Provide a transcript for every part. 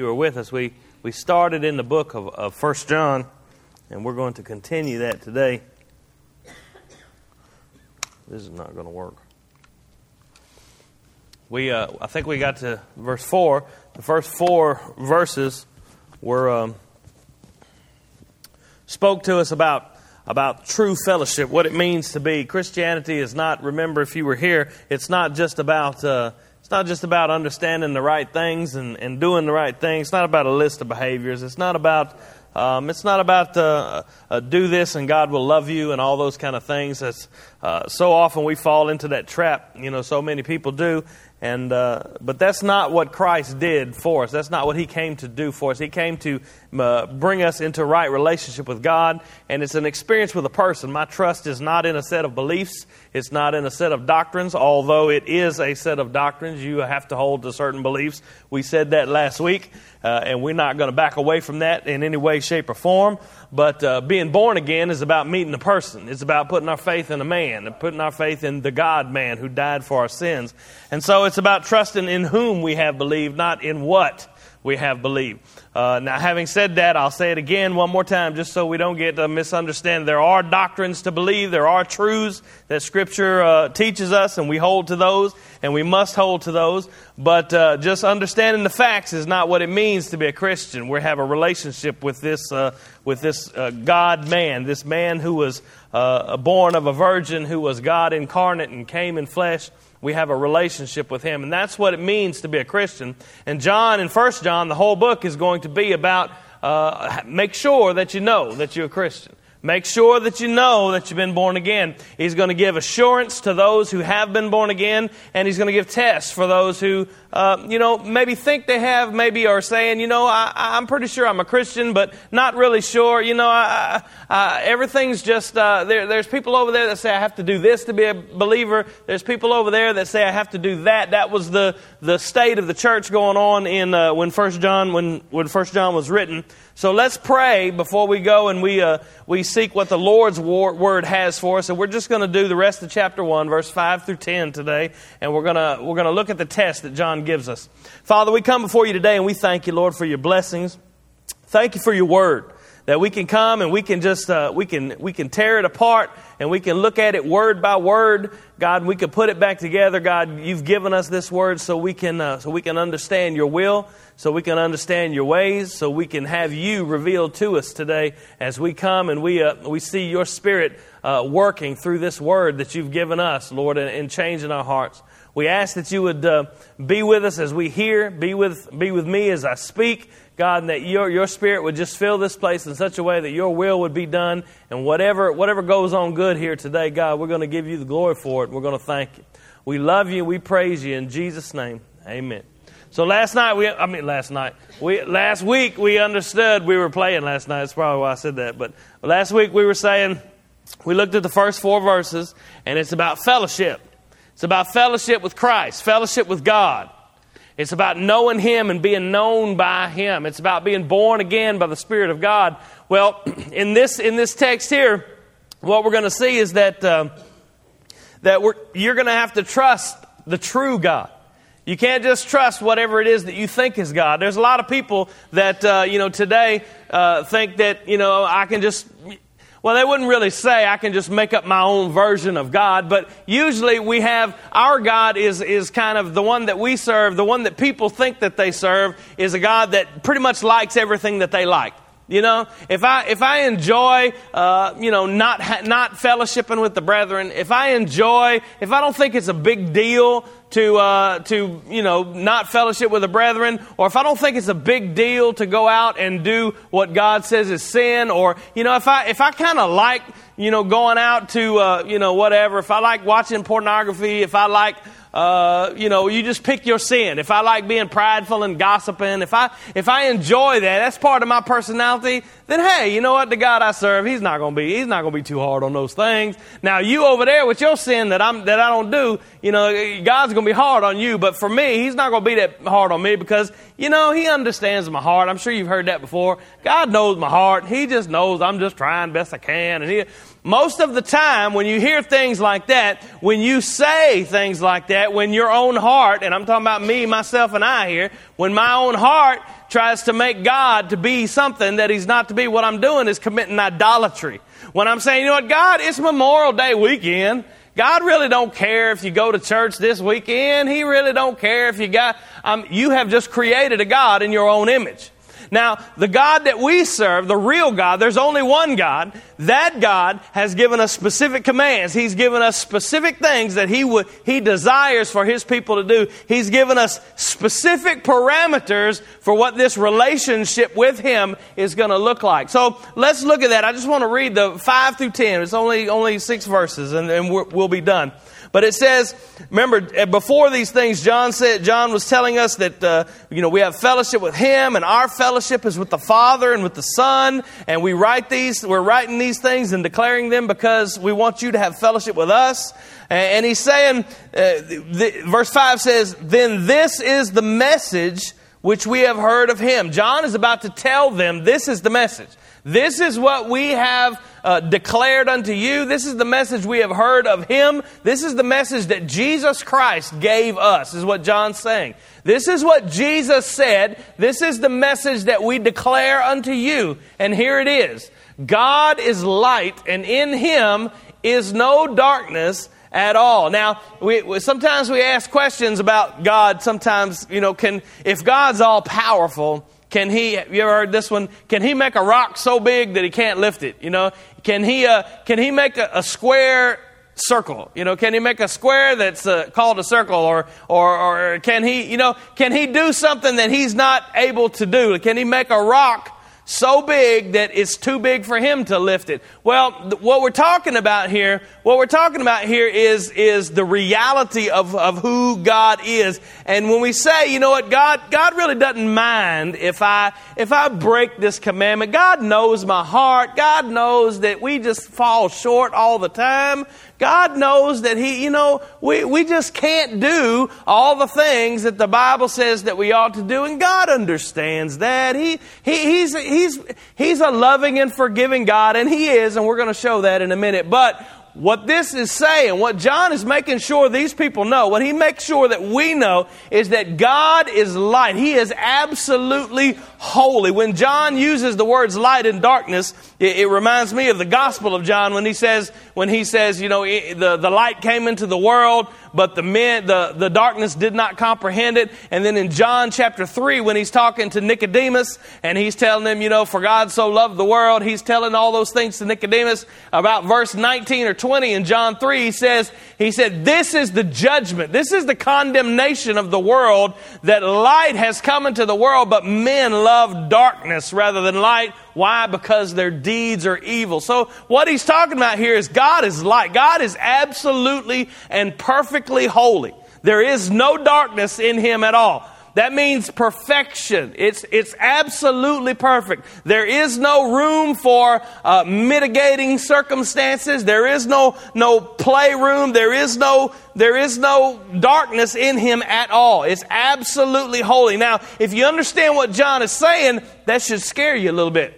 you were with us, we, we started in the book of, of 1 John, and we're going to continue that today. This is not going to work. We, uh, I think we got to verse 4. The first four verses were um, spoke to us about about true fellowship, what it means to be. Christianity is not, remember if you were here, it's not just about uh, it's not just about understanding the right things and, and doing the right things. It's not about a list of behaviors. It's not about um, it's not about uh, uh, do this and God will love you and all those kind of things. That's uh, so often we fall into that trap. You know, so many people do. And uh, but that's not what Christ did for us. That's not what He came to do for us. He came to uh, bring us into right relationship with God, and it's an experience with a person. My trust is not in a set of beliefs. It's not in a set of doctrines, although it is a set of doctrines. You have to hold to certain beliefs. We said that last week, uh, and we're not going to back away from that in any way, shape, or form. But uh, being born again is about meeting a person. It's about putting our faith in a man and putting our faith in the God man who died for our sins. And so it's about trusting in whom we have believed, not in what we have believed. Uh, now, having said that, I'll say it again one more time just so we don't get a misunderstanding. There are doctrines to believe, there are truths that Scripture uh, teaches us, and we hold to those, and we must hold to those. But uh, just understanding the facts is not what it means to be a Christian. We have a relationship with this, uh, with this uh, God man, this man who was uh, born of a virgin, who was God incarnate and came in flesh we have a relationship with him. And that's what it means to be a christian. And john in first john the whole book is going to be about uh, make sure that you know that you're a christian Make sure that you know that you've been born again. He's going to give assurance to those who have been born again, and he's going to give tests for those who, uh, you know, maybe think they have, maybe are saying, you know, I, am pretty sure I'm a Christian, but not really sure. You know, I, I, everything's just, uh, there, there's people over there that say I have to do this to be a believer. There's people over there that say I have to do that. That was the, the state of the church going on in, uh, when First John, when, when First John was written. So let's pray before we go and we, uh, we seek what the Lord's word has for us. And we're just going to do the rest of chapter 1, verse 5 through 10 today. And we're going to we're going to look at the test that John gives us. Father, we come before you today and we thank you, Lord, for your blessings. Thank you for your word that we can come and we can just uh, we can we can tear it apart and we can look at it word by word god we can put it back together god you've given us this word so we can uh, so we can understand your will so we can understand your ways, so we can have you revealed to us today as we come and we, uh, we see your spirit uh, working through this word that you've given us, Lord, and, and changing our hearts. We ask that you would uh, be with us as we hear, be with, be with me as I speak, God, and that your, your spirit would just fill this place in such a way that your will would be done. And whatever, whatever goes on good here today, God, we're going to give you the glory for it. We're going to thank you. We love you. We praise you. In Jesus' name, amen. So last night we, I mean last night, we last week we understood we were playing last night. That's probably why I said that. But last week we were saying we looked at the first four verses, and it's about fellowship. It's about fellowship with Christ, fellowship with God. It's about knowing Him and being known by Him. It's about being born again by the Spirit of God. Well, in this in this text here, what we're going to see is that uh, that you're going to have to trust the true God. You can't just trust whatever it is that you think is God. There's a lot of people that, uh, you know, today uh, think that, you know, I can just, well, they wouldn't really say I can just make up my own version of God, but usually we have, our God is, is kind of the one that we serve, the one that people think that they serve is a God that pretty much likes everything that they like. You know, if I if I enjoy, uh, you know, not not fellowshipping with the brethren, if I enjoy, if I don't think it's a big deal to uh, to you know not fellowship with the brethren, or if I don't think it's a big deal to go out and do what God says is sin, or you know if I if I kind of like you know going out to uh, you know whatever, if I like watching pornography, if I like uh, you know, you just pick your sin. If I like being prideful and gossiping, if I if I enjoy that, that's part of my personality. Then hey, you know what? The God I serve, He's not to be He's not to be too hard on those things. Now you over there with your sin that I'm that I don't do, you know, God's going going to be hard on you, but for me, He's not going to be that hard on me because, you know, He understands my heart. I'm sure you've heard that before. God knows my heart. He just knows I'm just trying best I can. And He, most of the time, when you hear things like that, when you say things like that, when your own heart, and I'm talking about me, myself, and I here, when my own heart tries to make God to be something that He's not to be, what I'm doing is committing idolatry. When I'm saying, you know what, God, it's Memorial Day weekend. God really don't care if you go to church this weekend. He really don't care if you got, um, you have just created a God in your own image. Now, the God that we serve, the real God, there's only one God. That God has given us specific commands. He's given us specific things that He would, He desires for His people to do. He's given us specific parameters for what this relationship with Him is going to look like. So let's look at that. I just want to read the 5 through 10. It's only, only six verses and, and we'll be done. But it says, remember, eh, before these things, John said, John was telling us that, uh, you know, we have fellowship with Him, and our fellowship is with the Father and with the Son, and we write these, we're writing these things and declaring them because we want you to have fellowship with us. And he's saying, uh, the, verse 5 says, Then this is the message which we have heard of Him. John is about to tell them this is the message. This is what we have uh, declared unto you. This is the message we have heard of Him. This is the message that Jesus Christ gave us, is what John's saying. This is what Jesus said. This is the message that we declare unto you. And here it is God is light, and in Him is no darkness at all. Now, we, sometimes we ask questions about God. Sometimes, you know, can, if God's all powerful, can he, you ever heard this one? Can he make a rock so big that he can't lift it? You know, can he, uh, can he make a, a square circle? You know, can he make a square that's uh, called a circle, or, or, or can he, you know, can he do something that he's not able to do? Can he make a rock so big that it's too big for him to lift it. Well, th- what we're talking about here, what we're talking about here is, is the reality of, of who God is. And when we say, you know what, God, God really doesn't mind if I, if I break this commandment. God knows my heart. God knows that we just fall short all the time. God knows that He, you know, we, we just can't do all the things that the Bible says that we ought to do, and God understands that. He, he, he's, he's, he's a loving and forgiving God, and He is, and we're going to show that in a minute. But what this is saying, what John is making sure these people know, what he makes sure that we know, is that God is light. He is absolutely holy. When John uses the words light and darkness, it, it reminds me of the Gospel of John when he says, when he says, you know, the, the light came into the world, but the men, the, the darkness did not comprehend it. And then in John chapter 3, when he's talking to Nicodemus and he's telling him, you know, for God so loved the world, he's telling all those things to Nicodemus about verse 19 or 20 in John 3. He says, he said, this is the judgment. This is the condemnation of the world that light has come into the world, but men love darkness rather than light. Why? Because their deeds are evil. So what he's talking about here is God is light. God is absolutely and perfectly holy. There is no darkness in him at all. That means perfection. It's, it's absolutely perfect. There is no room for uh, mitigating circumstances. There is no, no playroom. There is no, there is no darkness in him at all. It's absolutely holy. Now, if you understand what John is saying, that should scare you a little bit.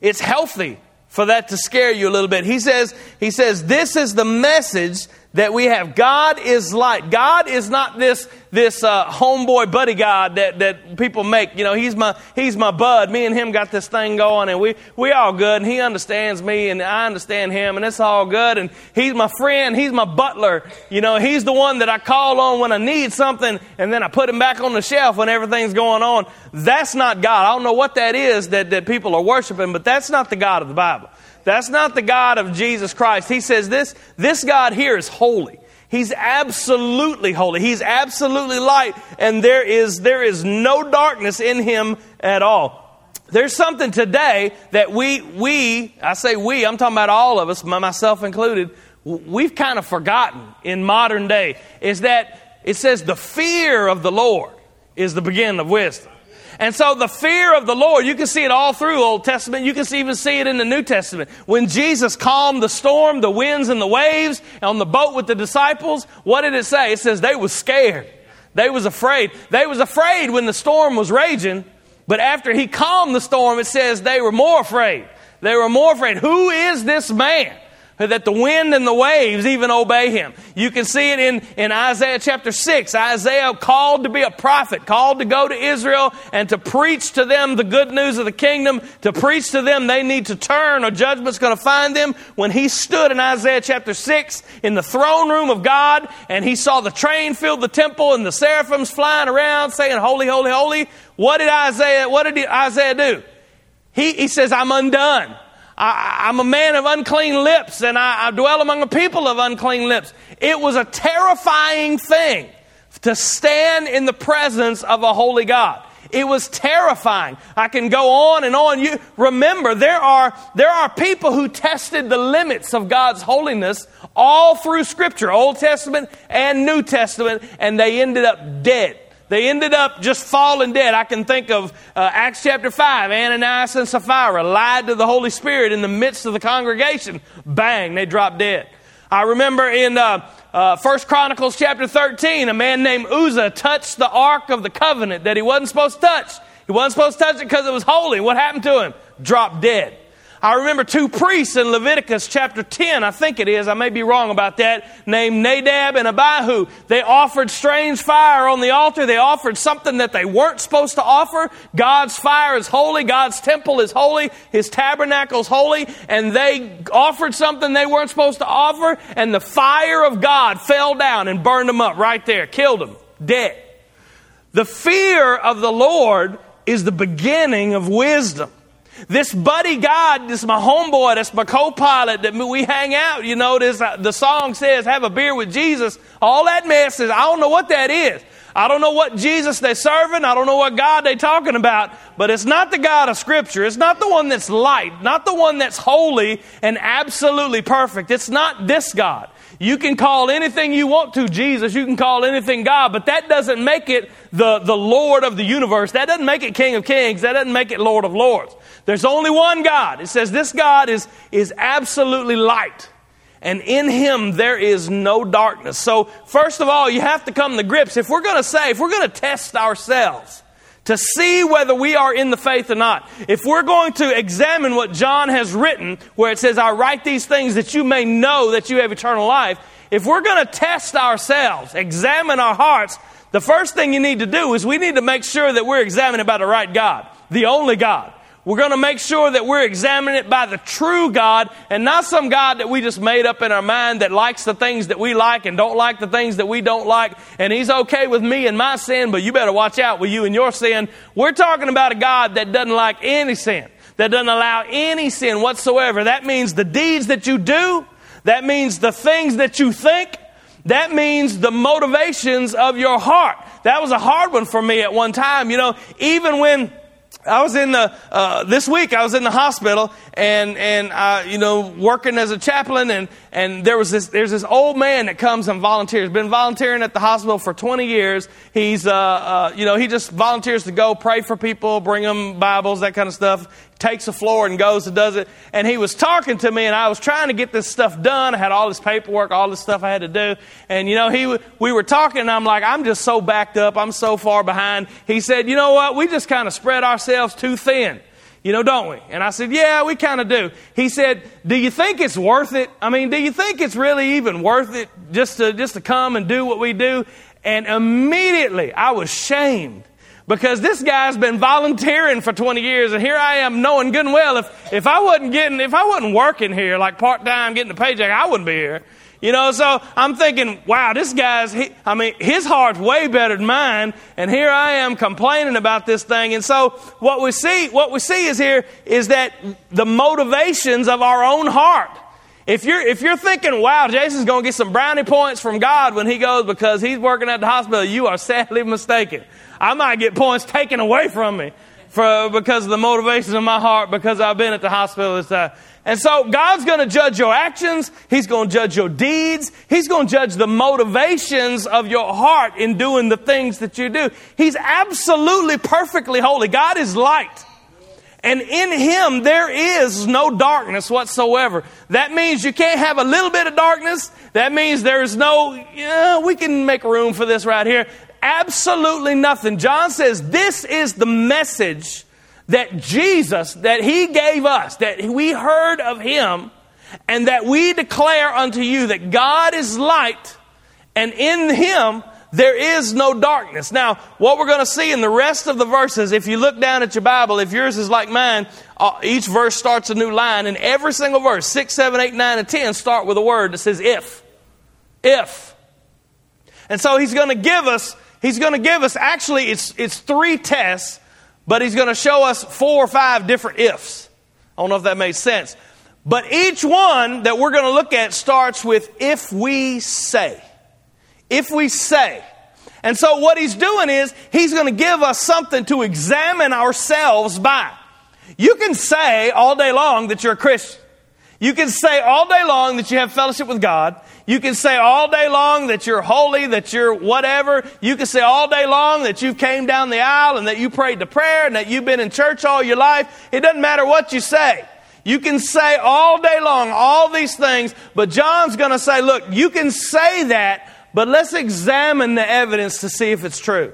It's healthy for that to scare you a little bit. He says, he says, this is the message that we have. God is light. God is not this, this uh, homeboy buddy God that, that people make. You know, he's my, he's my bud. Me and him got this thing going and we, we all good and he understands me and I understand him and it's all good and he's my friend. He's my butler. You know, he's the one that I call on when I need something and then I put him back on the shelf when everything's going on. That's not God. I don't know what that is that, that people are worshiping, but that's not the God of the Bible. That's not the God of Jesus Christ. He says this, this God here is holy. He's absolutely holy. He's absolutely light, and there is, there is no darkness in him at all. There's something today that we, we, I say we, I'm talking about all of us, myself included, we've kind of forgotten in modern day, is that it says the fear of the Lord is the beginning of wisdom. And so the fear of the Lord, you can see it all through Old Testament. You can even see it in the New Testament. When Jesus calmed the storm, the winds and the waves on the boat with the disciples, what did it say? It says they was scared. They was afraid. They was afraid when the storm was raging, but after he calmed the storm, it says they were more afraid. They were more afraid. Who is this man? That the wind and the waves even obey him. You can see it in, in Isaiah chapter 6. Isaiah called to be a prophet, called to go to Israel and to preach to them the good news of the kingdom, to preach to them they need to turn or judgment's going to find them. When he stood in Isaiah chapter 6 in the throne room of God and he saw the train fill the temple and the seraphims flying around saying, Holy, holy, holy, what did Isaiah, what did Isaiah do? He, he says, I'm undone. I, am a man of unclean lips and I, I dwell among a people of unclean lips. It was a terrifying thing to stand in the presence of a holy God. It was terrifying. I can go on and on. You remember there are there are people who tested the limits of God's holiness all through scripture, Old Testament and New Testament, and they ended up dead. They ended up just falling dead. I can think of uh, Acts chapter 5. Ananias and Sapphira lied to the Holy Spirit in the midst of the congregation. Bang, they dropped dead. I remember in uh, uh, 1 Chronicles chapter 13, a man named Uzzah touched the Ark of the Covenant that he wasn't supposed to touch. He wasn't supposed to touch it because it was holy. What happened to him? Dropped dead. I remember two priests in Leviticus chapter 10, I think it is, I may be wrong about that, named Nadab and Abihu. They offered strange fire on the altar. They offered something that they weren't supposed to offer. God's fire is holy. God's temple is holy. His tabernacle is holy. And they offered something they weren't supposed to offer. And the fire of God fell down and burned them up right there, killed them, dead. The fear of the Lord is the beginning of wisdom. This buddy God, this my homeboy, that's my co-pilot that we hang out. You know, this, uh, the song says, have a beer with Jesus. All that mess is, I don't know what that is. I don't know what Jesus they're serving. I don't know what God they're talking about, but it's not the God of Scripture. It's not the one that's light, not the one that's holy and absolutely perfect. It's not this God. You can call anything you want to Jesus. You can call anything God, but that doesn't make it the, the Lord of the universe. That doesn't make it King of Kings. That doesn't make it Lord of Lords. There's only one God. It says this God is, is absolutely light. And in him there is no darkness. So, first of all, you have to come to grips. If we're going to say, if we're going to test ourselves to see whether we are in the faith or not, if we're going to examine what John has written, where it says, I write these things that you may know that you have eternal life, if we're going to test ourselves, examine our hearts, the first thing you need to do is we need to make sure that we're examining by the right God, the only God. We're going to make sure that we're examining it by the true God and not some God that we just made up in our mind that likes the things that we like and don't like the things that we don't like. And He's okay with me and my sin, but you better watch out with you and your sin. We're talking about a God that doesn't like any sin, that doesn't allow any sin whatsoever. That means the deeds that you do, that means the things that you think, that means the motivations of your heart. That was a hard one for me at one time. You know, even when I was in the uh, this week. I was in the hospital and and uh, you know working as a chaplain and and there was this there's this old man that comes and volunteers. Been volunteering at the hospital for 20 years. He's uh, uh, you know he just volunteers to go pray for people, bring them Bibles, that kind of stuff takes a floor and goes and does it. And he was talking to me, and I was trying to get this stuff done. I had all this paperwork, all this stuff I had to do. And, you know, he, we were talking, and I'm like, I'm just so backed up. I'm so far behind. He said, You know what? We just kind of spread ourselves too thin. You know, don't we? And I said, Yeah, we kind of do. He said, Do you think it's worth it? I mean, do you think it's really even worth it just to, just to come and do what we do? And immediately I was shamed because this guy's been volunteering for 20 years and here I am knowing good and well if, if I wasn't getting, if I wasn't working here like part time getting a paycheck, I wouldn't be here. You know, so I'm thinking, wow, this guy's, he, I mean, his heart's way better than mine, and here I am complaining about this thing. And so what we see, what we see is here is that the motivations of our own heart. If you're, if you're thinking, wow, Jason's going to get some brownie points from God when he goes because he's working at the hospital, you are sadly mistaken. I might get points taken away from me. for, because of the motivations of my heart, because I've been at the hospital this time. And so God's going to judge your actions. He's going to judge your deeds. He's going to judge the motivations of your heart in doing the things that you do. He's absolutely perfectly holy. God is light. And in Him, there is no darkness whatsoever. That means you can't have a little bit of darkness. That means there's no, yeah, we can make room for this right here. Absolutely nothing. John says this is the message that Jesus, that He gave us, that we heard of Him, and that we declare unto you that God is light, and in Him there is no darkness. Now, what we're going to see in the rest of the verses, if you look down at your Bible, if yours is like mine, uh, each verse starts a new line, and every single verse, 6, 7, 8, 9, and 10, start with a word that says if. If. And so he's going to give us, he's going to give us, actually, it's, it's three tests but he's going to show us four or five different ifs. I don't know if that makes sense. But each one that we're going to look at starts with if we say. If we say. And so what he's doing is he's going to give us something to examine ourselves by. You can say all day long that you're a Christian. You can say all day long that you have fellowship with God. You can say all day long that you're holy, that you're whatever. You can say all day long that you came down the aisle and that you prayed the prayer and that you've been in church all your life. It doesn't matter what you say. You can say all day long all these things, but John's going to say, look, you can say that, but let's examine the evidence to see if it's true.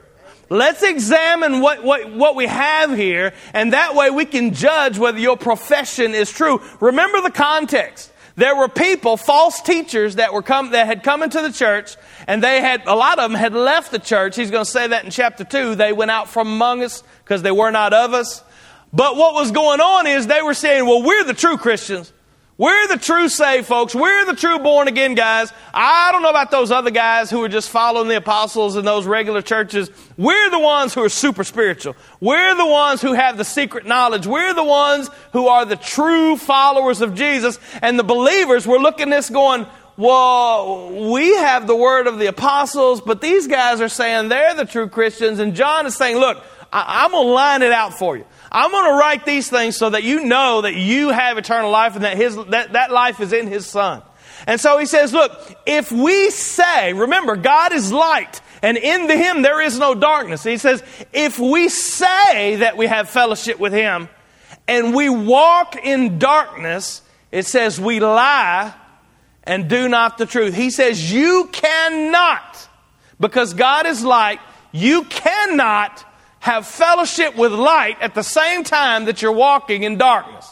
Let's examine what, what, what we have here, and that way we can judge whether your profession is true. Remember the context. There were people, false teachers that were come, that had come into the church, and they had, a lot of them had left the church. He's going to say that in chapter 2. They went out from among us because they were not of us. But what was going on is they were saying, well, we're the true Christians. We're the true saved folks. We're the true born again guys. I don't know about those other guys who are just following the apostles in those regular churches. We're the ones who are super spiritual. We're the ones who have the secret knowledge. We're the ones who are the true followers of Jesus. And the believers we're looking this going, well, we have the word of the apostles, but these guys are saying they're the true Christians. And John is saying, look, I- I'm going to line it out for you. I'm going to write these things so that you know that you have eternal life and that, his, that, that life is in His Son. And so he says, look, if we say, remember, God is light, and in Him there is no darkness. He says, if we say that we have fellowship with Him, and we walk in darkness, it says we lie and do not the truth. He says, you cannot, because God is light, you cannot have fellowship with light at the same time that you're walking in darkness.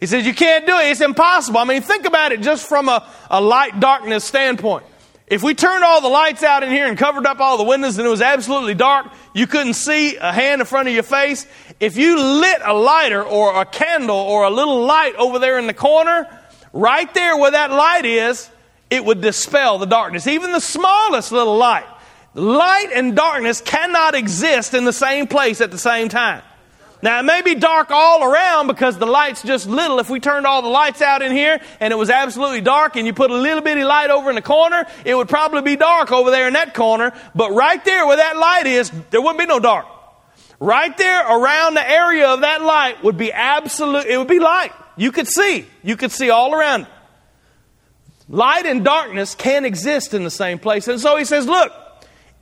He says, You can't do it. It's impossible. I mean, think about it just from a, a light darkness standpoint. If we turned all the lights out in here and covered up all the windows and it was absolutely dark, you couldn't see a hand in front of your face. If you lit a lighter or a candle or a little light over there in the corner, right there where that light is, it would dispel the darkness. Even the smallest little light. Light and darkness cannot exist in the same place at the same time. Now, it may be dark all around because the light's just little. If we turned all the lights out in here and it was absolutely dark and you put a little bitty light over in the corner, it would probably be dark over there in that corner. But right there where that light is, there wouldn't be no dark. Right there around the area of that light would be absolute, it would be light. You could see. You could see all around. Light and darkness can't exist in the same place. And so he says, look,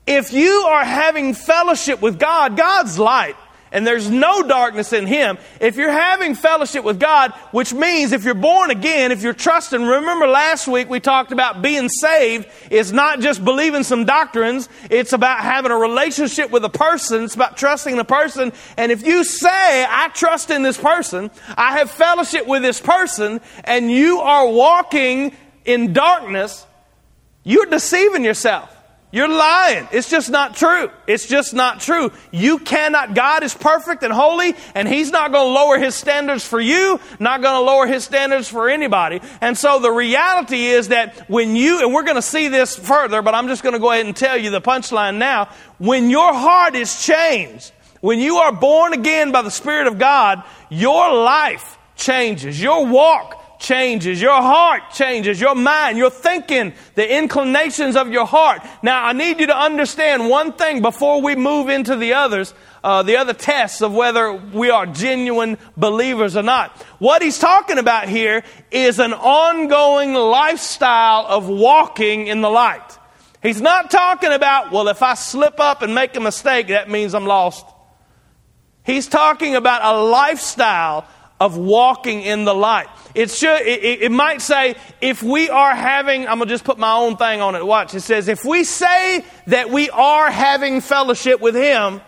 if you are having fellowship with God, God's light, and there's no darkness in Him. If you're having fellowship with God, which means if you're born again, if you're trusting, remember last week we talked about being saved is not just believing some doctrines, it's about having a relationship with a person, it's about trusting the person. And if you say, I trust in this person, I have fellowship with this person, and you are walking in darkness, you're deceiving yourself. You're lying. It's just not true. It's just not true. You cannot, God is perfect and holy, and He's not going to lower His standards for you, not going to lower His standards for anybody. And so the reality is that when you, and we're going to see this further, but I'm just going to go ahead and tell you the punchline now. When your heart is changed, when you are born again by the Spirit of God, your life changes. Your walk changes, your heart changes, your mind, your thinking, the inclinations of your heart. Now, I need you to understand one thing before we move into the others, uh, the other tests of whether we are genuine believers or not. What he's talking about here is an ongoing lifestyle of walking in the light. He's not talking about, well, if I slip up and make a mistake, that means I'm lost. He's talking about a lifestyle of walking in the light. It should, it, it, might say, if we are having, I'm gonna just put my own thing on it. Watch. It says, if we say that we are having fellowship with Him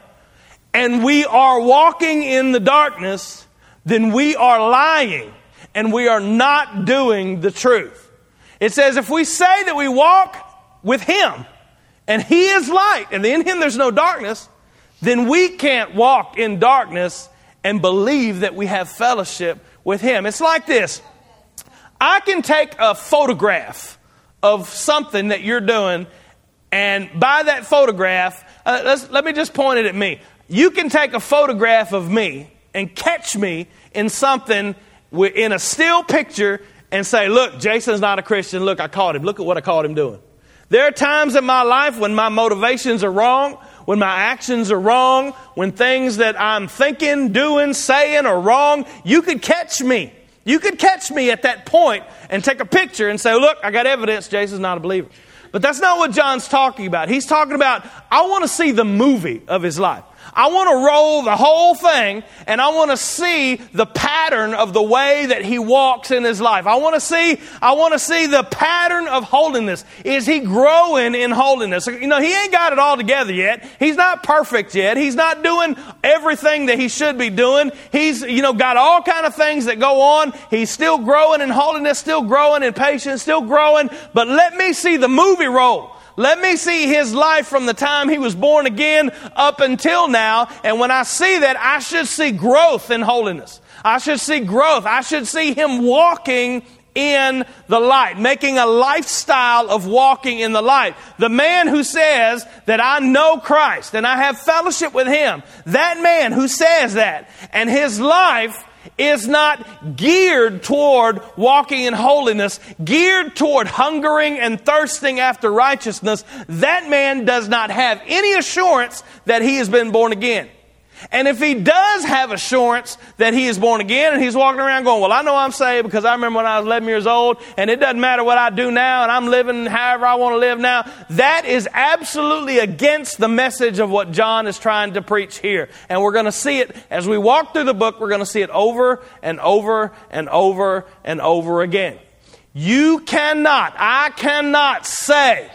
and we are walking in the darkness, then we are lying and we are not doing the truth. It says, if we say that we walk with Him and He is light and in Him there's no darkness, then we can't walk in darkness and believe that we have fellowship with Him. It's like this I can take a photograph of something that you're doing, and by that photograph, uh, let me just point it at me. You can take a photograph of me and catch me in something in a still picture and say, Look, Jason's not a Christian. Look, I caught him. Look at what I caught him doing. There are times in my life when my motivations are wrong, when my actions are wrong, when things that I'm thinking, doing, saying are wrong. You could catch me. You could catch me at that point and take a picture and say, Look, I got evidence Jason's not a believer. But that's not what John's talking about. He's talking about, I want to see the movie of his life. I want to roll the whole thing and I want to see the pattern of the way that he walks in his life. I want to see, I want to see the pattern of holiness. Is he growing in holiness? You know, he ain't got it all together yet. He's not perfect yet. He's not doing everything that he should be doing. He's, you know, got all kind of things that go on. He's still growing in holiness, still growing in patience, still growing. But let me see the movie roll. Let me see his life from the time he was born again up until now. And when I see that, I should see growth in holiness. I should see growth. I should see him walking in the light, making a lifestyle of walking in the light. The man who says that I know Christ and I have fellowship with him, that man who says that and his life is not geared toward walking in holiness, geared toward hungering and thirsting after righteousness, that man does not have any assurance that he has been born again. And if he does have assurance that he is born again and he's walking around going, Well, I know I'm saved because I remember when I was 11 years old and it doesn't matter what I do now and I'm living however I want to live now, that is absolutely against the message of what John is trying to preach here. And we're going to see it as we walk through the book, we're going to see it over and over and over and over again. You cannot, I cannot say,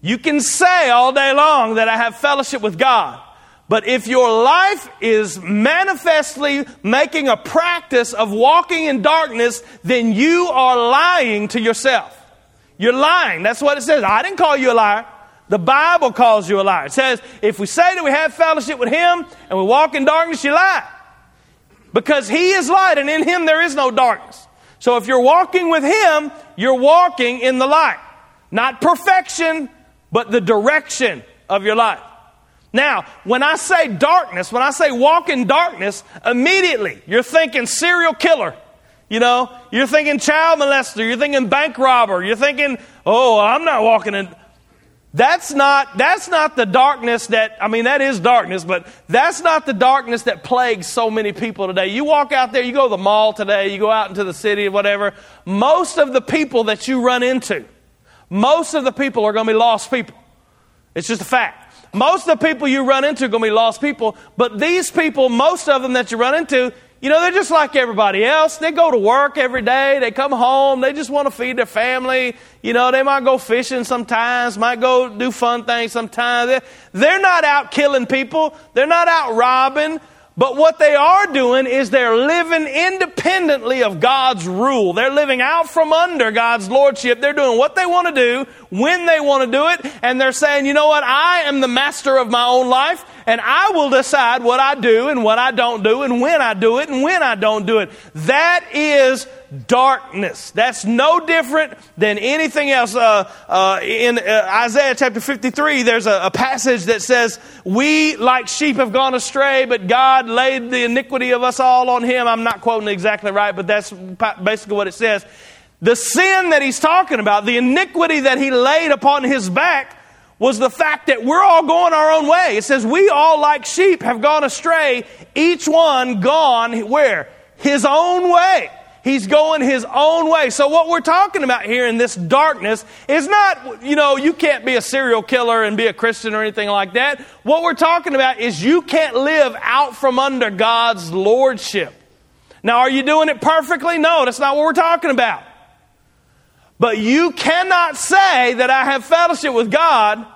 you can say all day long that I have fellowship with God. But if your life is manifestly making a practice of walking in darkness, then you are lying to yourself. You're lying. That's what it says. I didn't call you a liar. The Bible calls you a liar. It says, if we say that we have fellowship with Him and we walk in darkness, you lie. Because He is light and in Him there is no darkness. So if you're walking with Him, you're walking in the light. Not perfection, but the direction of your life. Now, when I say darkness, when I say walk in darkness, immediately you're thinking serial killer. You know, you're thinking child molester, you're thinking bank robber, you're thinking, oh, I'm not walking in. That's not, that's not the darkness that, I mean, that is darkness, but that's not the darkness that plagues so many people today. You walk out there, you go to the mall today, you go out into the city, or whatever. Most of the people that you run into, most of the people are going to be lost people. It's just a fact. Most of the people you run into are going to be lost people, but these people, most of them that you run into, you know, they're just like everybody else. They go to work every day. They come home. They just want to feed their family. You know, they might go fishing sometimes, might go do fun things sometimes. They're not out killing people. They're not out robbing. But what they are doing is they're living independently of God's rule. They're living out from under God's lordship. They're doing what they want to do, when they want to do it, and they're saying, you know what, I am the master of my own life, and I will decide what I do and what I don't do and when I do it and when I don't do it. That is darkness. That's no different than anything else. Uh, uh, in uh, Isaiah chapter 53, there's a, a, passage that says, We like sheep have gone astray, but God laid the iniquity of us all on him. I'm not quoting exactly right, but that's basically what it says. The sin that he's talking about, the iniquity that he laid upon his back, was the fact that we're all going our own way. It says, We all like sheep have gone astray, each one gone where? His own way. He's going his own way. So what we're talking about here in this darkness is not, you know, you can't be a serial killer and be a Christian or anything like that. What we're talking about is you can't live out from under God's lordship. Now, are you doing it perfectly? No, that's not what we're talking about. But you cannot say that I have fellowship with God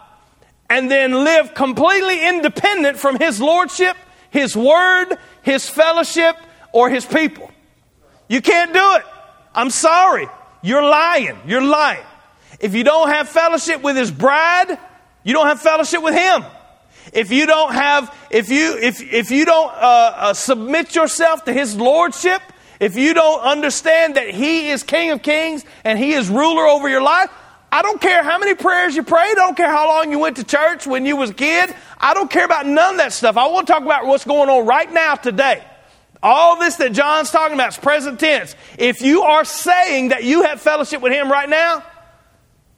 and then live completely independent from His lordship, His word, His fellowship, or His people. You can't do it. I'm sorry. You're lying. You're lying. If you don't have fellowship with his bride, you don't have fellowship with him. If you don't have, if you, if, if you don't uh, uh, submit yourself to his lordship, if you don't understand that he is King of Kings and he is ruler over your life, I don't care how many prayers you prayed. I don't care how long you went to church when you was a kid. I don't care about none of that stuff. I want to talk about what's going on right now today. All this that John's talking about is present tense. If you are saying that you have fellowship with Him right now,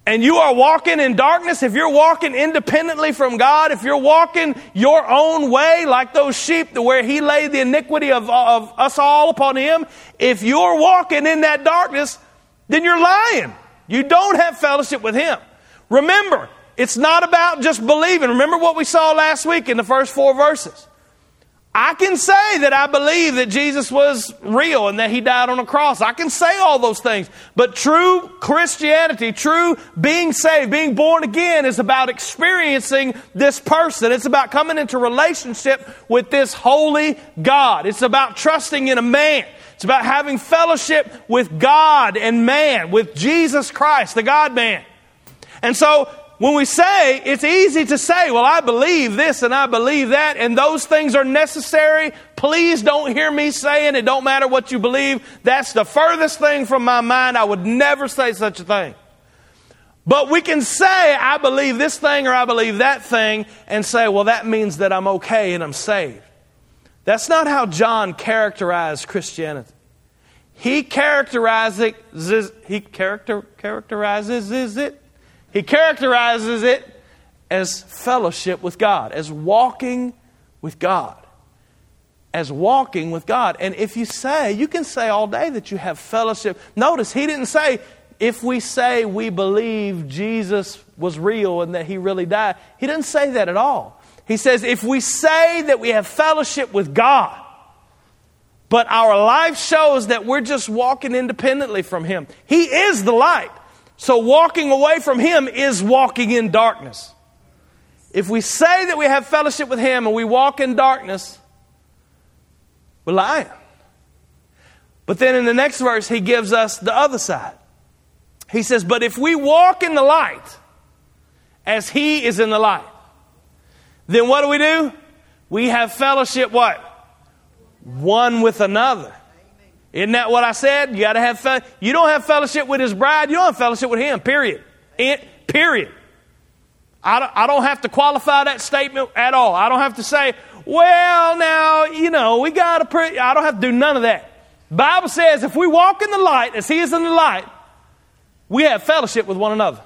and you are walking in darkness, if you're walking independently from God, if you're walking your own way, like those sheep where He laid the iniquity of, of us all upon Him, if you're walking in that darkness, then you're lying. You don't have fellowship with Him. Remember, it's not about just believing. Remember what we saw last week in the first four verses. I can say that I believe that Jesus was real and that he died on a cross. I can say all those things. But true Christianity, true being saved, being born again is about experiencing this person. It's about coming into relationship with this holy God. It's about trusting in a man. It's about having fellowship with God and man, with Jesus Christ, the God man. And so when we say, it's easy to say, well, I believe this and I believe that, and those things are necessary. Please don't hear me saying it don't matter what you believe. That's the furthest thing from my mind. I would never say such a thing. But we can say, I believe this thing or I believe that thing, and say, well, that means that I'm okay and I'm saved. That's not how John characterized Christianity. He characterizes, he character, characterizes it he characterizes it as fellowship with God, as walking with God. As walking with God. And if you say, you can say all day that you have fellowship. Notice, he didn't say, if we say we believe Jesus was real and that he really died. He didn't say that at all. He says, if we say that we have fellowship with God, but our life shows that we're just walking independently from him, he is the light. So walking away from Him is walking in darkness. If we say that we have fellowship with Him and we walk in darkness, we're lying. But then in the next verse, He gives us the other side. He says, But if we walk in the light as He is in the light, then what do we do? We have fellowship what? One with another. Isn't that what I said? You got to have fe- you don't have fellowship with his bride, you don't have fellowship with him. Period. It, period. I don't, I don't have to qualify that statement at all. I don't have to say, well, now, you know, we got to pray. I don't have to do none of that. Bible says if we walk in the light as he is in the light, we have fellowship with one another.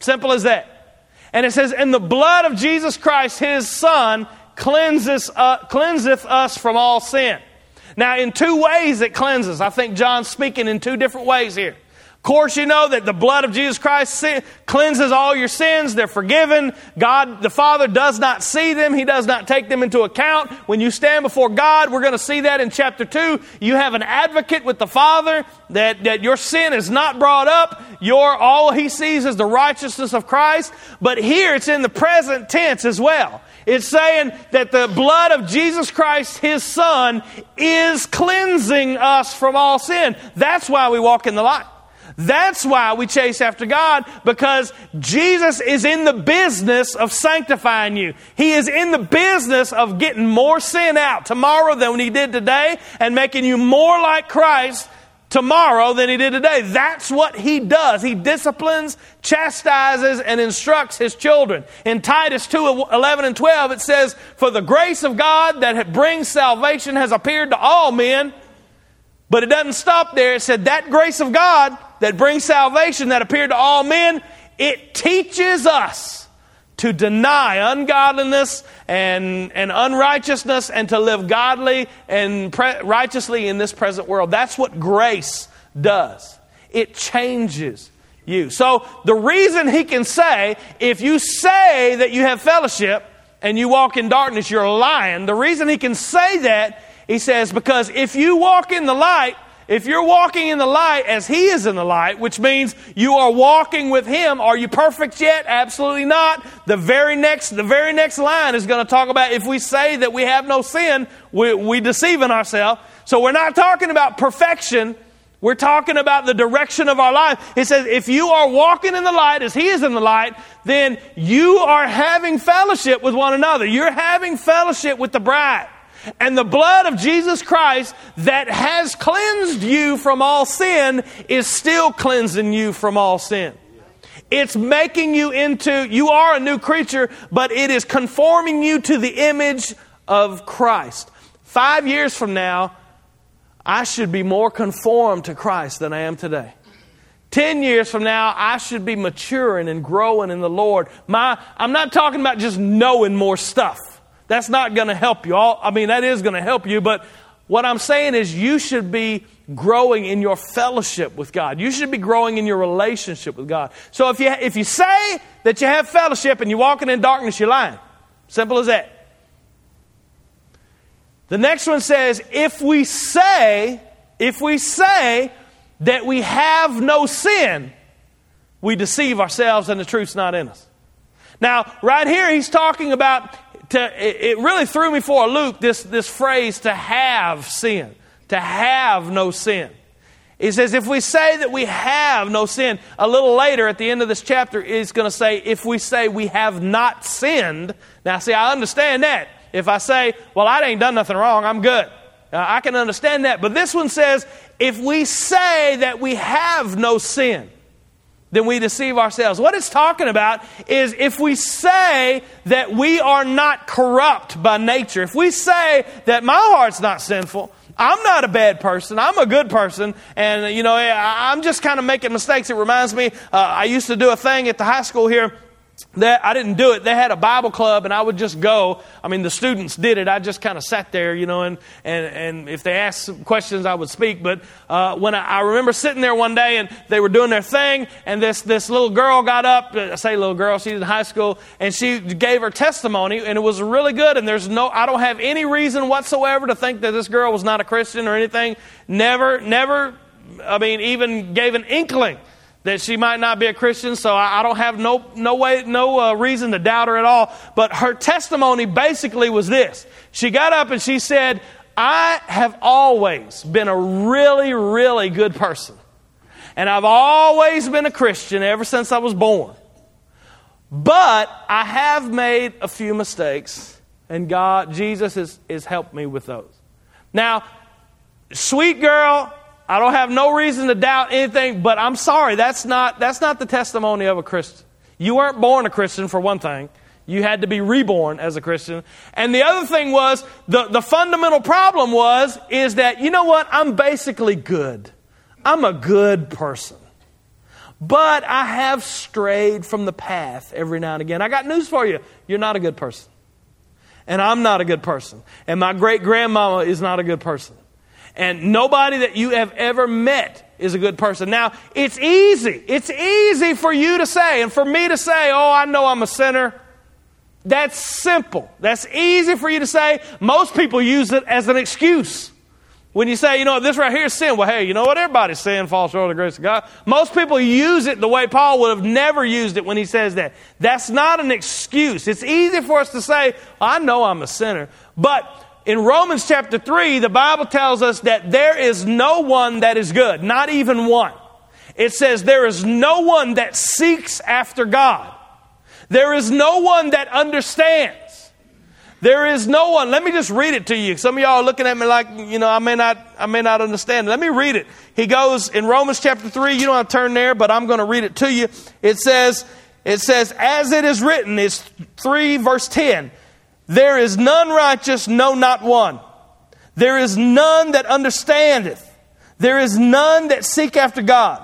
Simple as that. And it says, and the blood of Jesus Christ, his son, cleanses, uh, cleanseth us from all sin. Now, in two ways it cleanses. I think John's speaking in two different ways here. Of course, you know that the blood of Jesus Christ cleanses all your sins. They're forgiven. God, the Father, does not see them. He does not take them into account. When you stand before God, we're going to see that in chapter 2. You have an advocate with the Father that, that your sin is not brought up. Your, all he sees is the righteousness of Christ. But here it's in the present tense as well. It's saying that the blood of Jesus Christ, His Son, is cleansing us from all sin. That's why we walk in the light. That's why we chase after God because Jesus is in the business of sanctifying you. He is in the business of getting more sin out tomorrow than he did today and making you more like Christ tomorrow than he did today. That's what he does. He disciplines, chastises, and instructs his children. In Titus 2 11 and 12, it says, For the grace of God that brings salvation has appeared to all men. But it doesn't stop there. It said, That grace of God that brings salvation that appeared to all men, it teaches us to deny ungodliness and, and unrighteousness and to live godly and pre- righteously in this present world. That's what grace does. It changes you. So the reason he can say, if you say that you have fellowship and you walk in darkness, you're lying. The reason he can say that, he says, because if you walk in the light, if you're walking in the light as He is in the light, which means you are walking with Him, are you perfect yet? Absolutely not. The very next, the very next line is going to talk about if we say that we have no sin, we, we deceiving ourselves. So we're not talking about perfection. We're talking about the direction of our life. It says, if you are walking in the light as He is in the light, then you are having fellowship with one another. You're having fellowship with the bride. And the blood of Jesus Christ that has cleansed you from all sin is still cleansing you from all sin. It's making you into, you are a new creature, but it is conforming you to the image of Christ. Five years from now, I should be more conformed to Christ than I am today. Ten years from now, I should be maturing and growing in the Lord. My, I'm not talking about just knowing more stuff. That's not going to help you. All, I mean, that is going to help you, but what I'm saying is you should be growing in your fellowship with God. You should be growing in your relationship with God. So if you, if you say that you have fellowship and you're walking in darkness, you're lying. Simple as that. The next one says, if we say, if we say that we have no sin, we deceive ourselves and the truth's not in us. Now, right here, he's talking about to, it really threw me for a loop, this, this phrase, to have sin, to have no sin. He says, if we say that we have no sin, a little later at the end of this chapter, he's going to say, if we say we have not sinned. Now, see, I understand that. If I say, well, I ain't done nothing wrong, I'm good. I can understand that. But this one says, if we say that we have no sin, then we deceive ourselves. What it's talking about is if we say that we are not corrupt by nature, if we say that my heart's not sinful, I'm not a bad person. I'm a good person. And, you know, I'm just kind of making mistakes. It reminds me, uh, I used to do a thing at the high school here that I didn't do it. They had a Bible club, and I would just go. I mean, the students did it. I just kind of sat there, you know, and and and if they asked questions, I would speak. But uh, when I, I, remember sitting there one day, and they were doing their thing, and this this little girl got up. I say little girl, she's in high school, and she gave her testimony, and it was really good. And there's no, I don't have any reason whatsoever to think that this girl was not a Christian or anything. Never, never. I mean, even gave an inkling that she might not be a Christian, so I, I don't have no, no way, no uh, reason to doubt her at all. But her testimony basically was this. She got up and she said, I have always been a really, really good person. And I've always been a Christian ever since I was born. But I have made a few mistakes, and God, Jesus has, has helped me with those. Now, sweet girl, I don't have no reason to doubt anything, but I'm sorry, that's not, that's not the testimony of a Christian. You weren't born a Christian, for one thing. You had to be reborn as a Christian. And the other thing was, the, the fundamental problem was, is that, you know what? I'm basically good. I'm a good person. But I have strayed from the path every now and again. I got news for you. You're not a good person. And I'm not a good person. And my great grandmama is not a good person. And nobody that you have ever met is a good person. Now, it's easy. It's easy for you to say and for me to say, oh, I know I'm a sinner. That's simple. That's easy for you to say. Most people use it as an excuse. When you say, you know, this right here is sin, well, hey, you know what? Everybody's sin falls short of the grace of God. Most people use it the way Paul would have never used it when he says that. That's not an excuse. It's easy for us to say, I know I'm a sinner. But in Romans chapter 3, the Bible tells us that there is no one that is good, not even one. It says, There is no one that seeks after God. There is no one that understands. There is no one. Let me just read it to you. Some of y'all are looking at me like, you know, I may not, I may not understand. Let me read it. He goes in Romans chapter 3, you don't have to turn there, but I'm going to read it to you. It says, it says, as it is written, is 3 verse 10. There is none righteous, no, not one. There is none that understandeth. There is none that seek after God.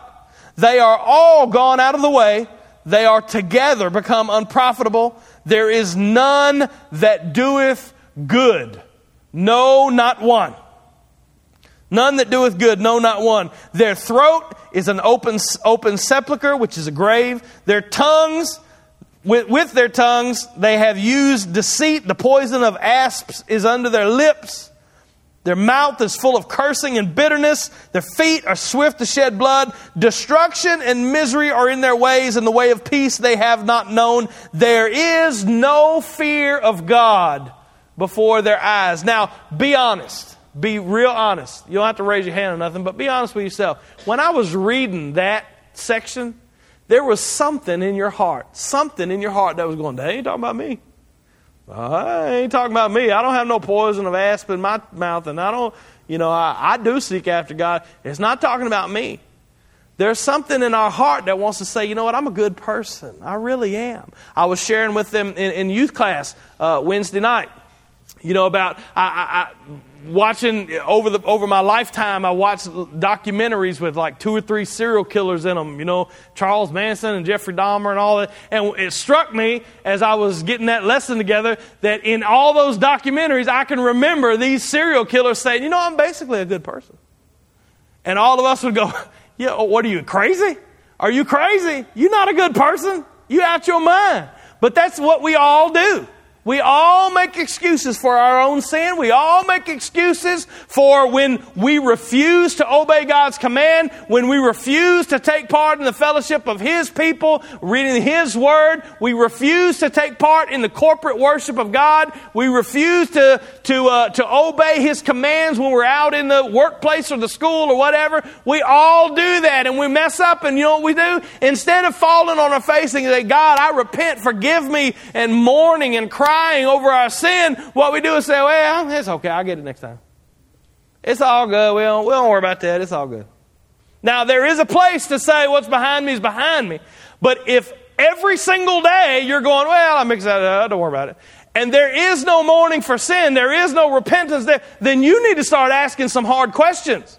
They are all gone out of the way. They are together become unprofitable. There is none that doeth good. No, not one. None that doeth good, no, not one. Their throat is an open, open sepulchre, which is a grave. Their tongues, with, with their tongues, they have used deceit. The poison of asps is under their lips. Their mouth is full of cursing and bitterness. Their feet are swift to shed blood. Destruction and misery are in their ways, and the way of peace they have not known. There is no fear of God before their eyes. Now, be honest. Be real honest. You don't have to raise your hand or nothing, but be honest with yourself. When I was reading that section, there was something in your heart, something in your heart that was going, they ain't talking about me. I ain't talking about me. I don't have no poison of asp in my mouth, and I don't, you know, I, I do seek after God. It's not talking about me. There's something in our heart that wants to say, you know what, I'm a good person. I really am. I was sharing with them in, in youth class uh, Wednesday night, you know, about I, I watching over the over my lifetime i watched documentaries with like two or three serial killers in them you know charles manson and jeffrey dahmer and all that. And it struck me as i was getting that lesson together that in all those documentaries i can remember these serial killers saying you know i'm basically a good person. And all of us would go yeah what are you crazy? Are you crazy? You're not a good person. You out your mind. But that's what we all do we all make excuses for our own sin. We all make excuses for when we refuse to obey God's command, when we refuse to take part in the fellowship of His people, reading His Word. We refuse to take part in the corporate worship of God. We refuse to, to, uh, to obey His commands when we're out in the workplace or the school or whatever. We all do that and we mess up and you know what we do? Instead of falling on our face and say, God, I repent, forgive me, and mourning and crying, crying over our sin, what we do is say, well, it's okay. I'll get it next time. It's all good. We don't, we don't worry about that. It's all good. Now, there is a place to say what's behind me is behind me. But if every single day you're going, well, I'm excited, uh, don't worry about it, and there is no mourning for sin, there is no repentance there, then you need to start asking some hard questions.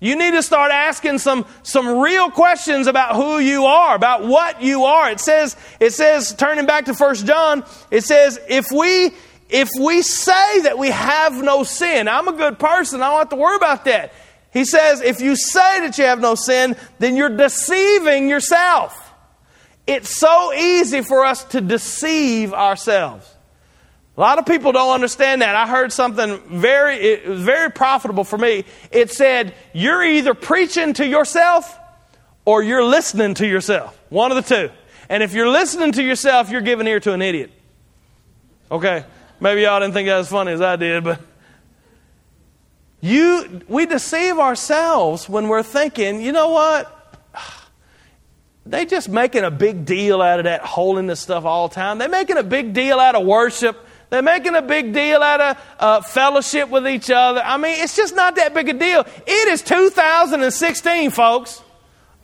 You need to start asking some, some real questions about who you are, about what you are. It says, it says, turning back to First John, it says, if we, if we say that we have no sin, I'm a good person, I don't have to worry about that. He says, if you say that you have no sin, then you're deceiving yourself. It's so easy for us to deceive ourselves. A lot of people don't understand that. I heard something very, it was very profitable for me. It said, you're either preaching to yourself or you're listening to yourself. One of the two. And if you're listening to yourself, you're giving ear to an idiot. Okay. Maybe y'all didn't think that was funny as I did, but you, we deceive ourselves when we're thinking, you know what? They just making a big deal out of that holiness stuff all the time. They're making a big deal out of worship. They're making a big deal out of uh, fellowship with each other. I mean, it's just not that big a deal. It is 2016, folks.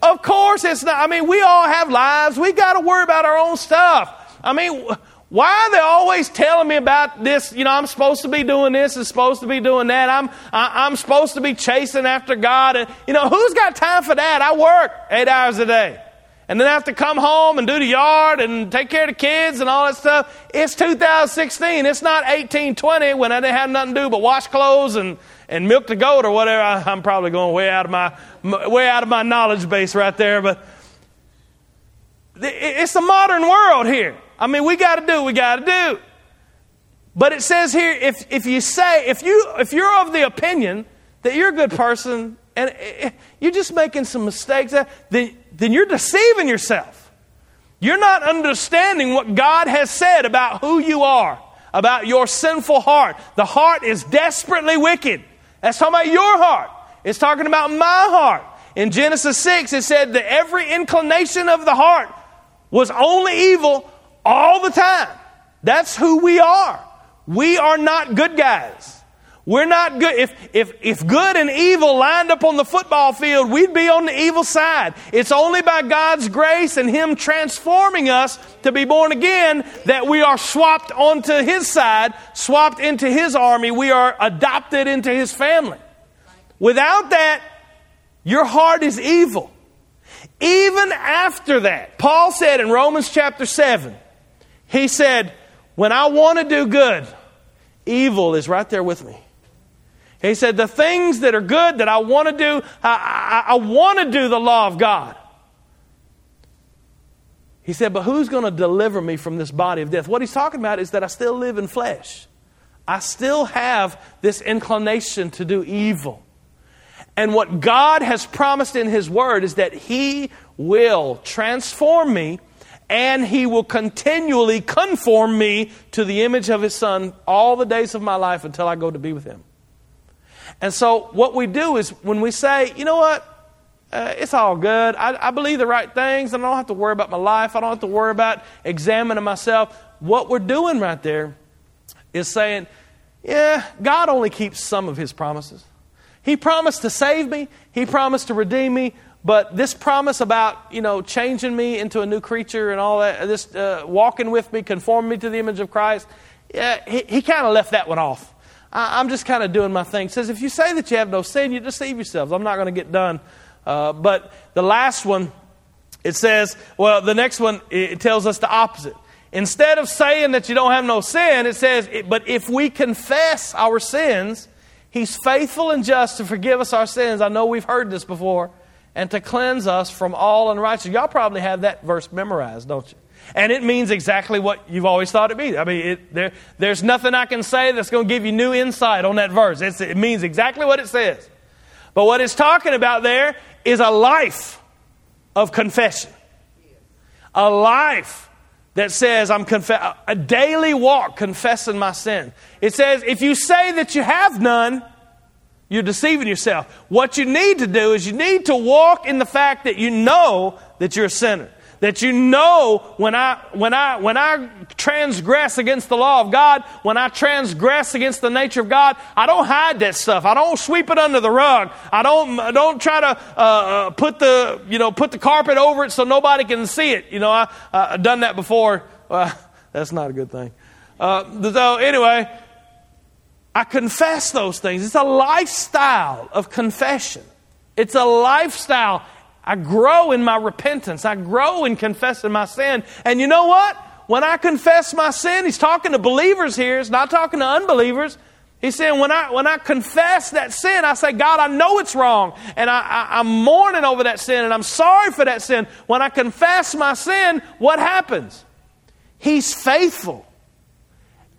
Of course, it's not. I mean, we all have lives. We got to worry about our own stuff. I mean, why are they always telling me about this? You know, I'm supposed to be doing this and supposed to be doing that. I'm I, am i am supposed to be chasing after God. And you know, who's got time for that? I work eight hours a day and then have to come home and do the yard and take care of the kids and all that stuff. It's 2016. It's not 1820 when I didn't have nothing to do but wash clothes and, and milk the goat or whatever. I, am probably going way out of my way out of my knowledge base right there, but it's a modern world here. I mean, we got to do what we got to do. But it says here, if, if you say, if, you, if you're of the opinion that you're a good person and eh, eh, you're just making some mistakes, then then you're deceiving yourself. You're not understanding what God has said about who you are, about your sinful heart. The heart is desperately wicked. That's talking about your heart. It's talking about my heart. In Genesis 6, it said that every inclination of the heart was only evil all the time. That's who we are. We are not good guys. We're not good. If, if, if good and evil lined up on the football field, we'd be on the evil side. It's only by God's grace and Him transforming us to be born again that we are swapped onto His side, swapped into His army. We are adopted into His family. Without that, your heart is evil. Even after that, Paul said in Romans chapter 7, he said, When I want to do good, evil is right there with me. He said, The things that are good that I want to do, I, I, I want to do the law of God. He said, But who's going to deliver me from this body of death? What he's talking about is that I still live in flesh. I still have this inclination to do evil. And what God has promised in His Word is that He will transform me and He will continually conform me to the image of His Son all the days of my life until I go to be with Him. And so, what we do is when we say, you know what, uh, it's all good. I, I believe the right things, and I don't have to worry about my life. I don't have to worry about examining myself. What we're doing right there is saying, yeah, God only keeps some of His promises. He promised to save me, He promised to redeem me, but this promise about, you know, changing me into a new creature and all that, this uh, walking with me, conforming me to the image of Christ, yeah, he, he kind of left that one off. I, am just kind of doing my thing. It says, if you say that you have no sin, you deceive yourselves. I'm not going to get done. Uh, but the last one, it says, well, the next one, it tells us the opposite. Instead of saying that you don't have no sin, it says, but if we confess our sins, He's faithful and just to forgive us our sins. I know we've heard this before. And to cleanse us from all unrighteousness. Y'all probably have that verse memorized, don't you? And it means exactly what you've always thought it means. I mean, it, there, there's nothing I can say that's going to give you new insight on that verse. It's, it means exactly what it says. But what it's talking about there is a life of confession. A life that says, I'm a daily walk confessing my sin. It says, if you say that you have none, you're deceiving yourself. What you need to do is you need to walk in the fact that you know that you're a sinner. That you know when I, when I, when I transgress against the law of God, when I transgress against the nature of God, I don't hide that stuff. I don't sweep it under the rug. I don't, I don't try to uh, uh put the, you know, put the carpet over it so nobody can see it. You know, I, I've done that before. Well, that's not a good thing. Uh, so anyway, I confess those things. It's a lifestyle of confession. It's a lifestyle. I grow in my repentance. I grow in confessing my sin. And you know what? When I confess my sin, he's talking to believers here. He's not talking to unbelievers. He's saying, when I, when I confess that sin, I say, God, I know it's wrong. And I, I'm mourning over that sin and I'm sorry for that sin. When I confess my sin, what happens? He's faithful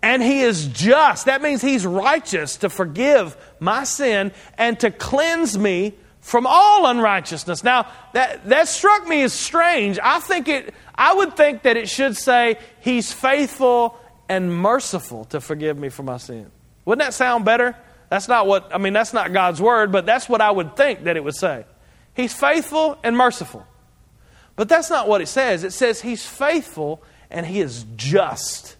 and he is just. That means he's righteous to forgive my sin and to cleanse me from all unrighteousness. Now, that, that struck me as strange. I think it, I would think that it should say, He's faithful and merciful to forgive me for my sin. Wouldn't that sound better? That's not what, I mean, that's not God's word, but that's what I would think that it would say. He's faithful and merciful. But that's not what it says. It says He's faithful and He is just.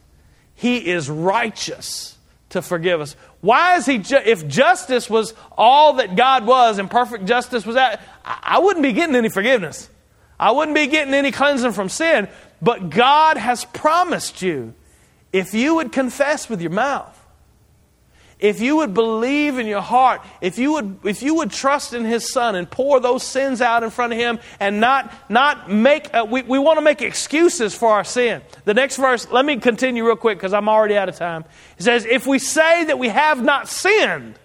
He is righteous to forgive us. Why is he, ju- if justice was all that God was and perfect justice was that, I wouldn't be getting any forgiveness. I wouldn't be getting any cleansing from sin. But God has promised you if you would confess with your mouth if you would believe in your heart, if you would, if you would trust in His Son and pour those sins out in front of Him and not, not make, uh, we, we want to make excuses for our sin. The next verse, let me continue real quick because I'm already out of time. It says, If we say that we have not sinned,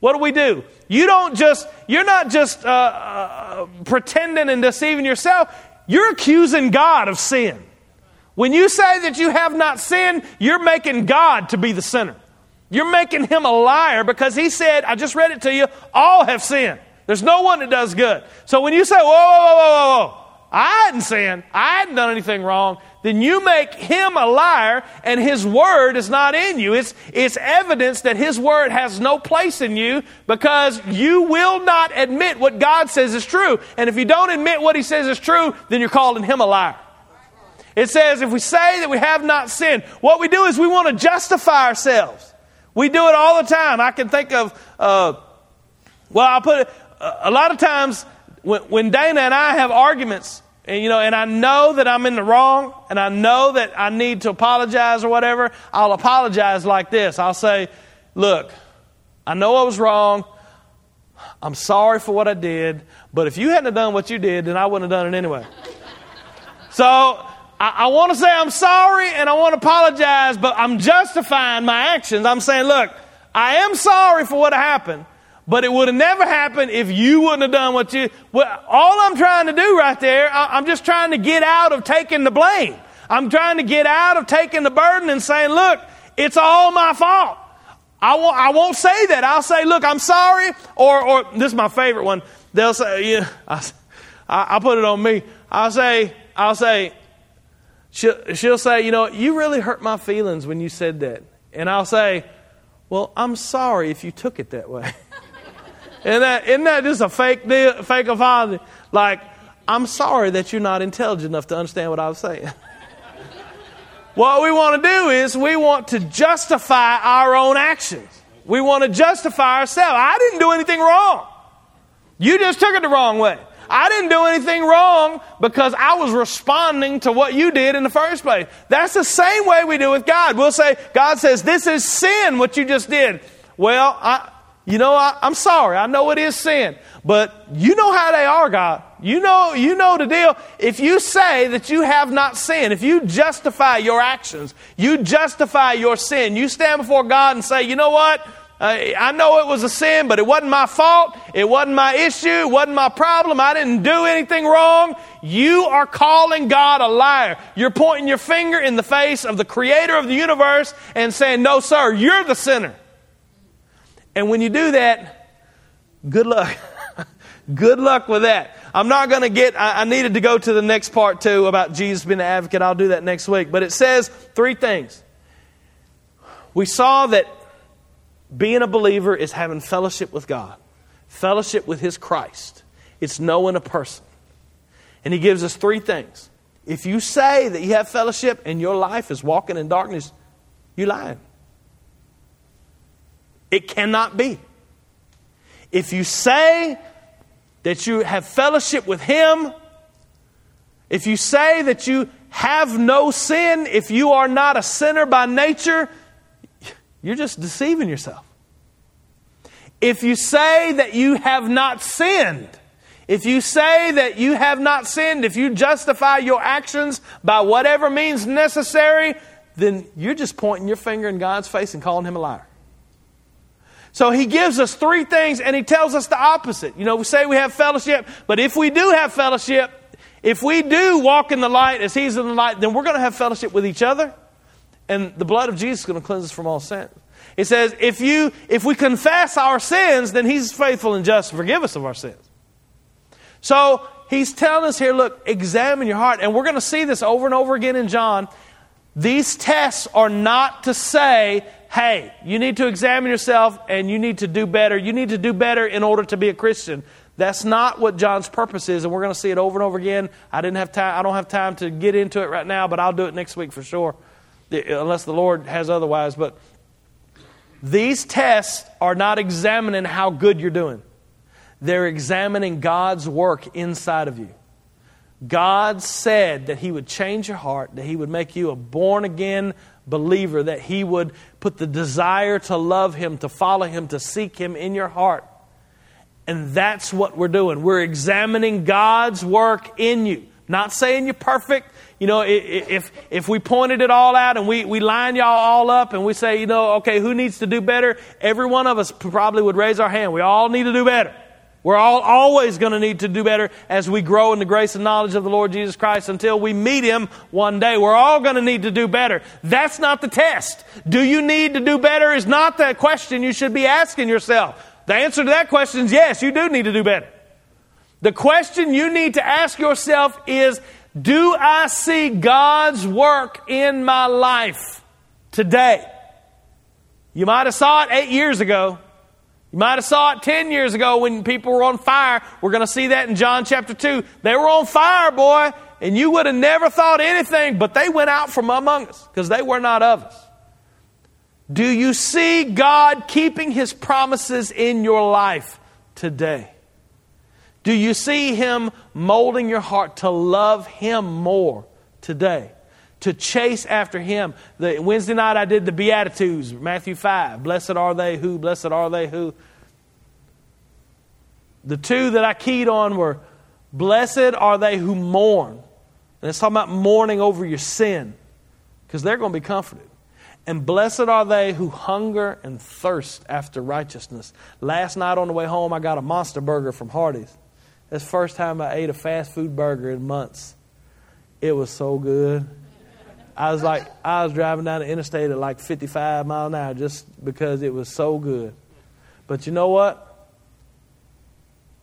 what do we do? You don't just, you're not just uh, uh, pretending and deceiving yourself, you're accusing God of sin. When you say that you have not sinned, you're making God to be the sinner. You're making him a liar because he said, I just read it to you, all have sinned. There's no one that does good. So when you say, whoa, whoa, whoa, whoa, whoa, I hadn't sinned, I hadn't done anything wrong, then you make him a liar and his word is not in you. It's, it's evidence that his word has no place in you because you will not admit what God says is true. And if you don't admit what he says is true, then you're calling him a liar. It says if we say that we have not sinned, what we do is we want to justify ourselves. We do it all the time. I can think of, uh, well, I'll put it, a lot of times when, when Dana and I have arguments, and you know, and I know that I'm in the wrong, and I know that I need to apologize or whatever, I'll apologize like this. I'll say, Look, I know I was wrong. I'm sorry for what I did, but if you hadn't done what you did, then I wouldn't have done it anyway. so I, I want to say I'm sorry and I want to apologize, but I'm justifying my actions. I'm saying, look, I am sorry for what happened, but it would have never happened if you wouldn't have done what you. Well, all I'm trying to do right there, I'm just trying to get out of taking the blame. I'm trying to get out of taking the burden and saying, look, it's all my fault. I won't, I won't say that. I'll say, look, I'm sorry. Or, or this is my favorite one. They'll say, yeah, I, I'll put it on me. I'll say, I'll say, she'll, she'll say, you know, you really hurt my feelings when you said that. And I'll say, well, I'm sorry if you took it that way. Isn't that, isn't that just a fake deal, fake apology? Like, I'm sorry that you're not intelligent enough to understand what I was saying. what we want to do is we want to justify our own actions. We want to justify ourselves. I didn't do anything wrong. You just took it the wrong way. I didn't do anything wrong because I was responding to what you did in the first place. That's the same way we do with God. We'll say, God says, This is sin, what you just did. Well, I, you know, I, am sorry. I know it is sin, but you know how they are, God. You know, you know the deal. If you say that you have not sinned, if you justify your actions, you justify your sin, you stand before God and say, you know what? Uh, I know it was a sin, but it wasn't my fault. It wasn't my issue. It wasn't my problem. I didn't do anything wrong. You are calling God a liar. You're pointing your finger in the face of the creator of the universe and saying, no, sir, you're the sinner. And when you do that, good luck. good luck with that. I'm not going to get, I, I, needed to go to the next part too about Jesus being the advocate. I'll do that next week. But it says three things. We saw that being a believer is having fellowship with God, fellowship with His Christ. It's knowing a person. And He gives us three things. If you say that you have fellowship and your life is walking in darkness, you're lying. It cannot be. If you say that you have fellowship with Him, if you say that you have no sin, if you are not a sinner by nature, you're just deceiving yourself. If you say that you have not sinned, if you say that you have not sinned, if you justify your actions by whatever means necessary, then you're just pointing your finger in God's face and calling him a liar. So he gives us three things and he tells us the opposite. You know, we say we have fellowship, but if we do have fellowship, if we do walk in the light as he's in the light, then we're going to have fellowship with each other. And the blood of Jesus is going to cleanse us from all sin. It says, if you if we confess our sins, then he's faithful and just to forgive us of our sins. So he's telling us here, look, examine your heart. And we're going to see this over and over again in John. These tests are not to say hey, you need to examine yourself and you need to do better. You need to do better in order to be a Christian. That's not what John's purpose is, and we're going to see it over and over again. I didn't have time. I don't have time to get into it right now, but I'll do it next week for sure, unless the Lord has otherwise. But these tests are not examining how good you're doing. They're examining God's work inside of you. God said that He would change your heart, that He would make you a born again believer, that He would put the desire to love Him, to follow Him, to seek Him in your heart. And that's what we're doing. We're examining God's work in you. Not saying you're perfect. You know, if, if we pointed it all out and we, we line y'all all up and we say, you know, okay, who needs to do better? Every one of us probably would raise our hand. We all need to do better. We're all always going to need to do better as we grow in the grace and knowledge of the Lord Jesus Christ until we meet Him one day. We're all going to need to do better. That's not the test. Do you need to do better is not the question you should be asking yourself. The answer to that question is yes, you do need to do better. The question you need to ask yourself is Do I see God's work in my life today? You might have saw it eight years ago. You might have saw it 10 years ago when people were on fire. We're going to see that in John chapter 2. They were on fire, boy, and you would have never thought anything, but they went out from among us because they were not of us. Do you see God keeping His promises in your life today? Do you see Him molding your heart to love Him more today? To chase after Him. The, Wednesday night I did the Beatitudes, Matthew 5. Blessed are they who, blessed are they who. The two that I keyed on were Blessed are they who mourn. And it's talking about mourning over your sin, because they're going to be comforted. And blessed are they who hunger and thirst after righteousness. Last night on the way home, I got a monster burger from Hardee's. That's the first time I ate a fast food burger in months. It was so good. I was like, I was driving down the interstate at like 55 miles an hour just because it was so good. But you know what?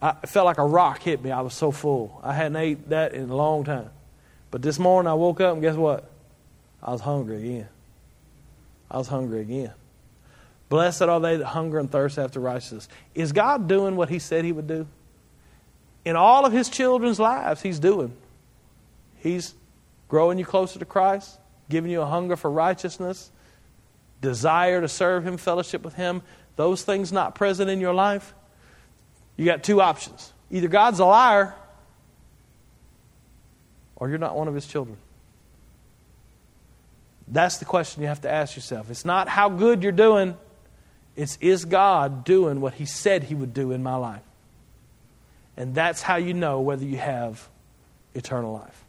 I it felt like a rock hit me. I was so full. I hadn't ate that in a long time. But this morning I woke up and guess what? I was hungry again. I was hungry again. Blessed are they that hunger and thirst after righteousness. Is God doing what He said He would do? In all of His children's lives, He's doing. He's growing you closer to Christ, giving you a hunger for righteousness, desire to serve Him, fellowship with Him. Those things not present in your life, you got two options. Either God's a liar or you're not one of His children. That's the question you have to ask yourself. It's not how good you're doing, it's is God doing what He said He would do in my life? And that's how you know whether you have eternal life.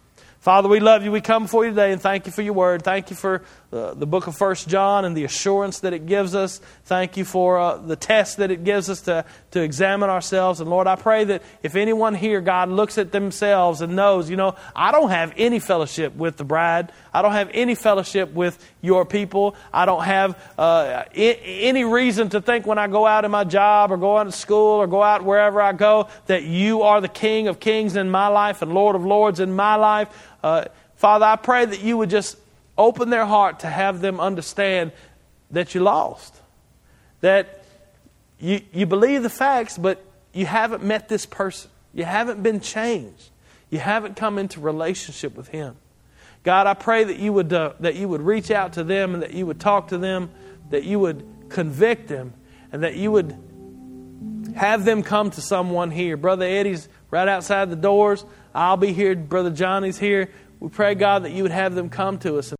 Father, we love you. We come before you today and thank you for your word. Thank you for uh, the book of First John and the assurance that it gives us. Thank you for uh, the test that it gives us to, to examine ourselves. And Lord, I pray that if anyone here, God, looks at themselves and knows, you know, I don't have any fellowship with the bride. I don't have any fellowship with your people. I don't have uh, I- any reason to think when I go out in my job or go out to school or go out wherever I go that you are the King of kings in my life and Lord of lords in my life. Uh, Father, I pray that you would just open their heart to have them understand that you lost. That you, you believe the facts, but you haven't met this person. You haven't been changed. You haven't come into relationship with Him. God, I pray that you would, uh, that you would reach out to them and that you would talk to them, that you would convict them, and that you would have them come to someone here. Brother Eddie's right outside the doors. I'll be here. Brother Johnny's here. We pray, God, that you would have them come to us.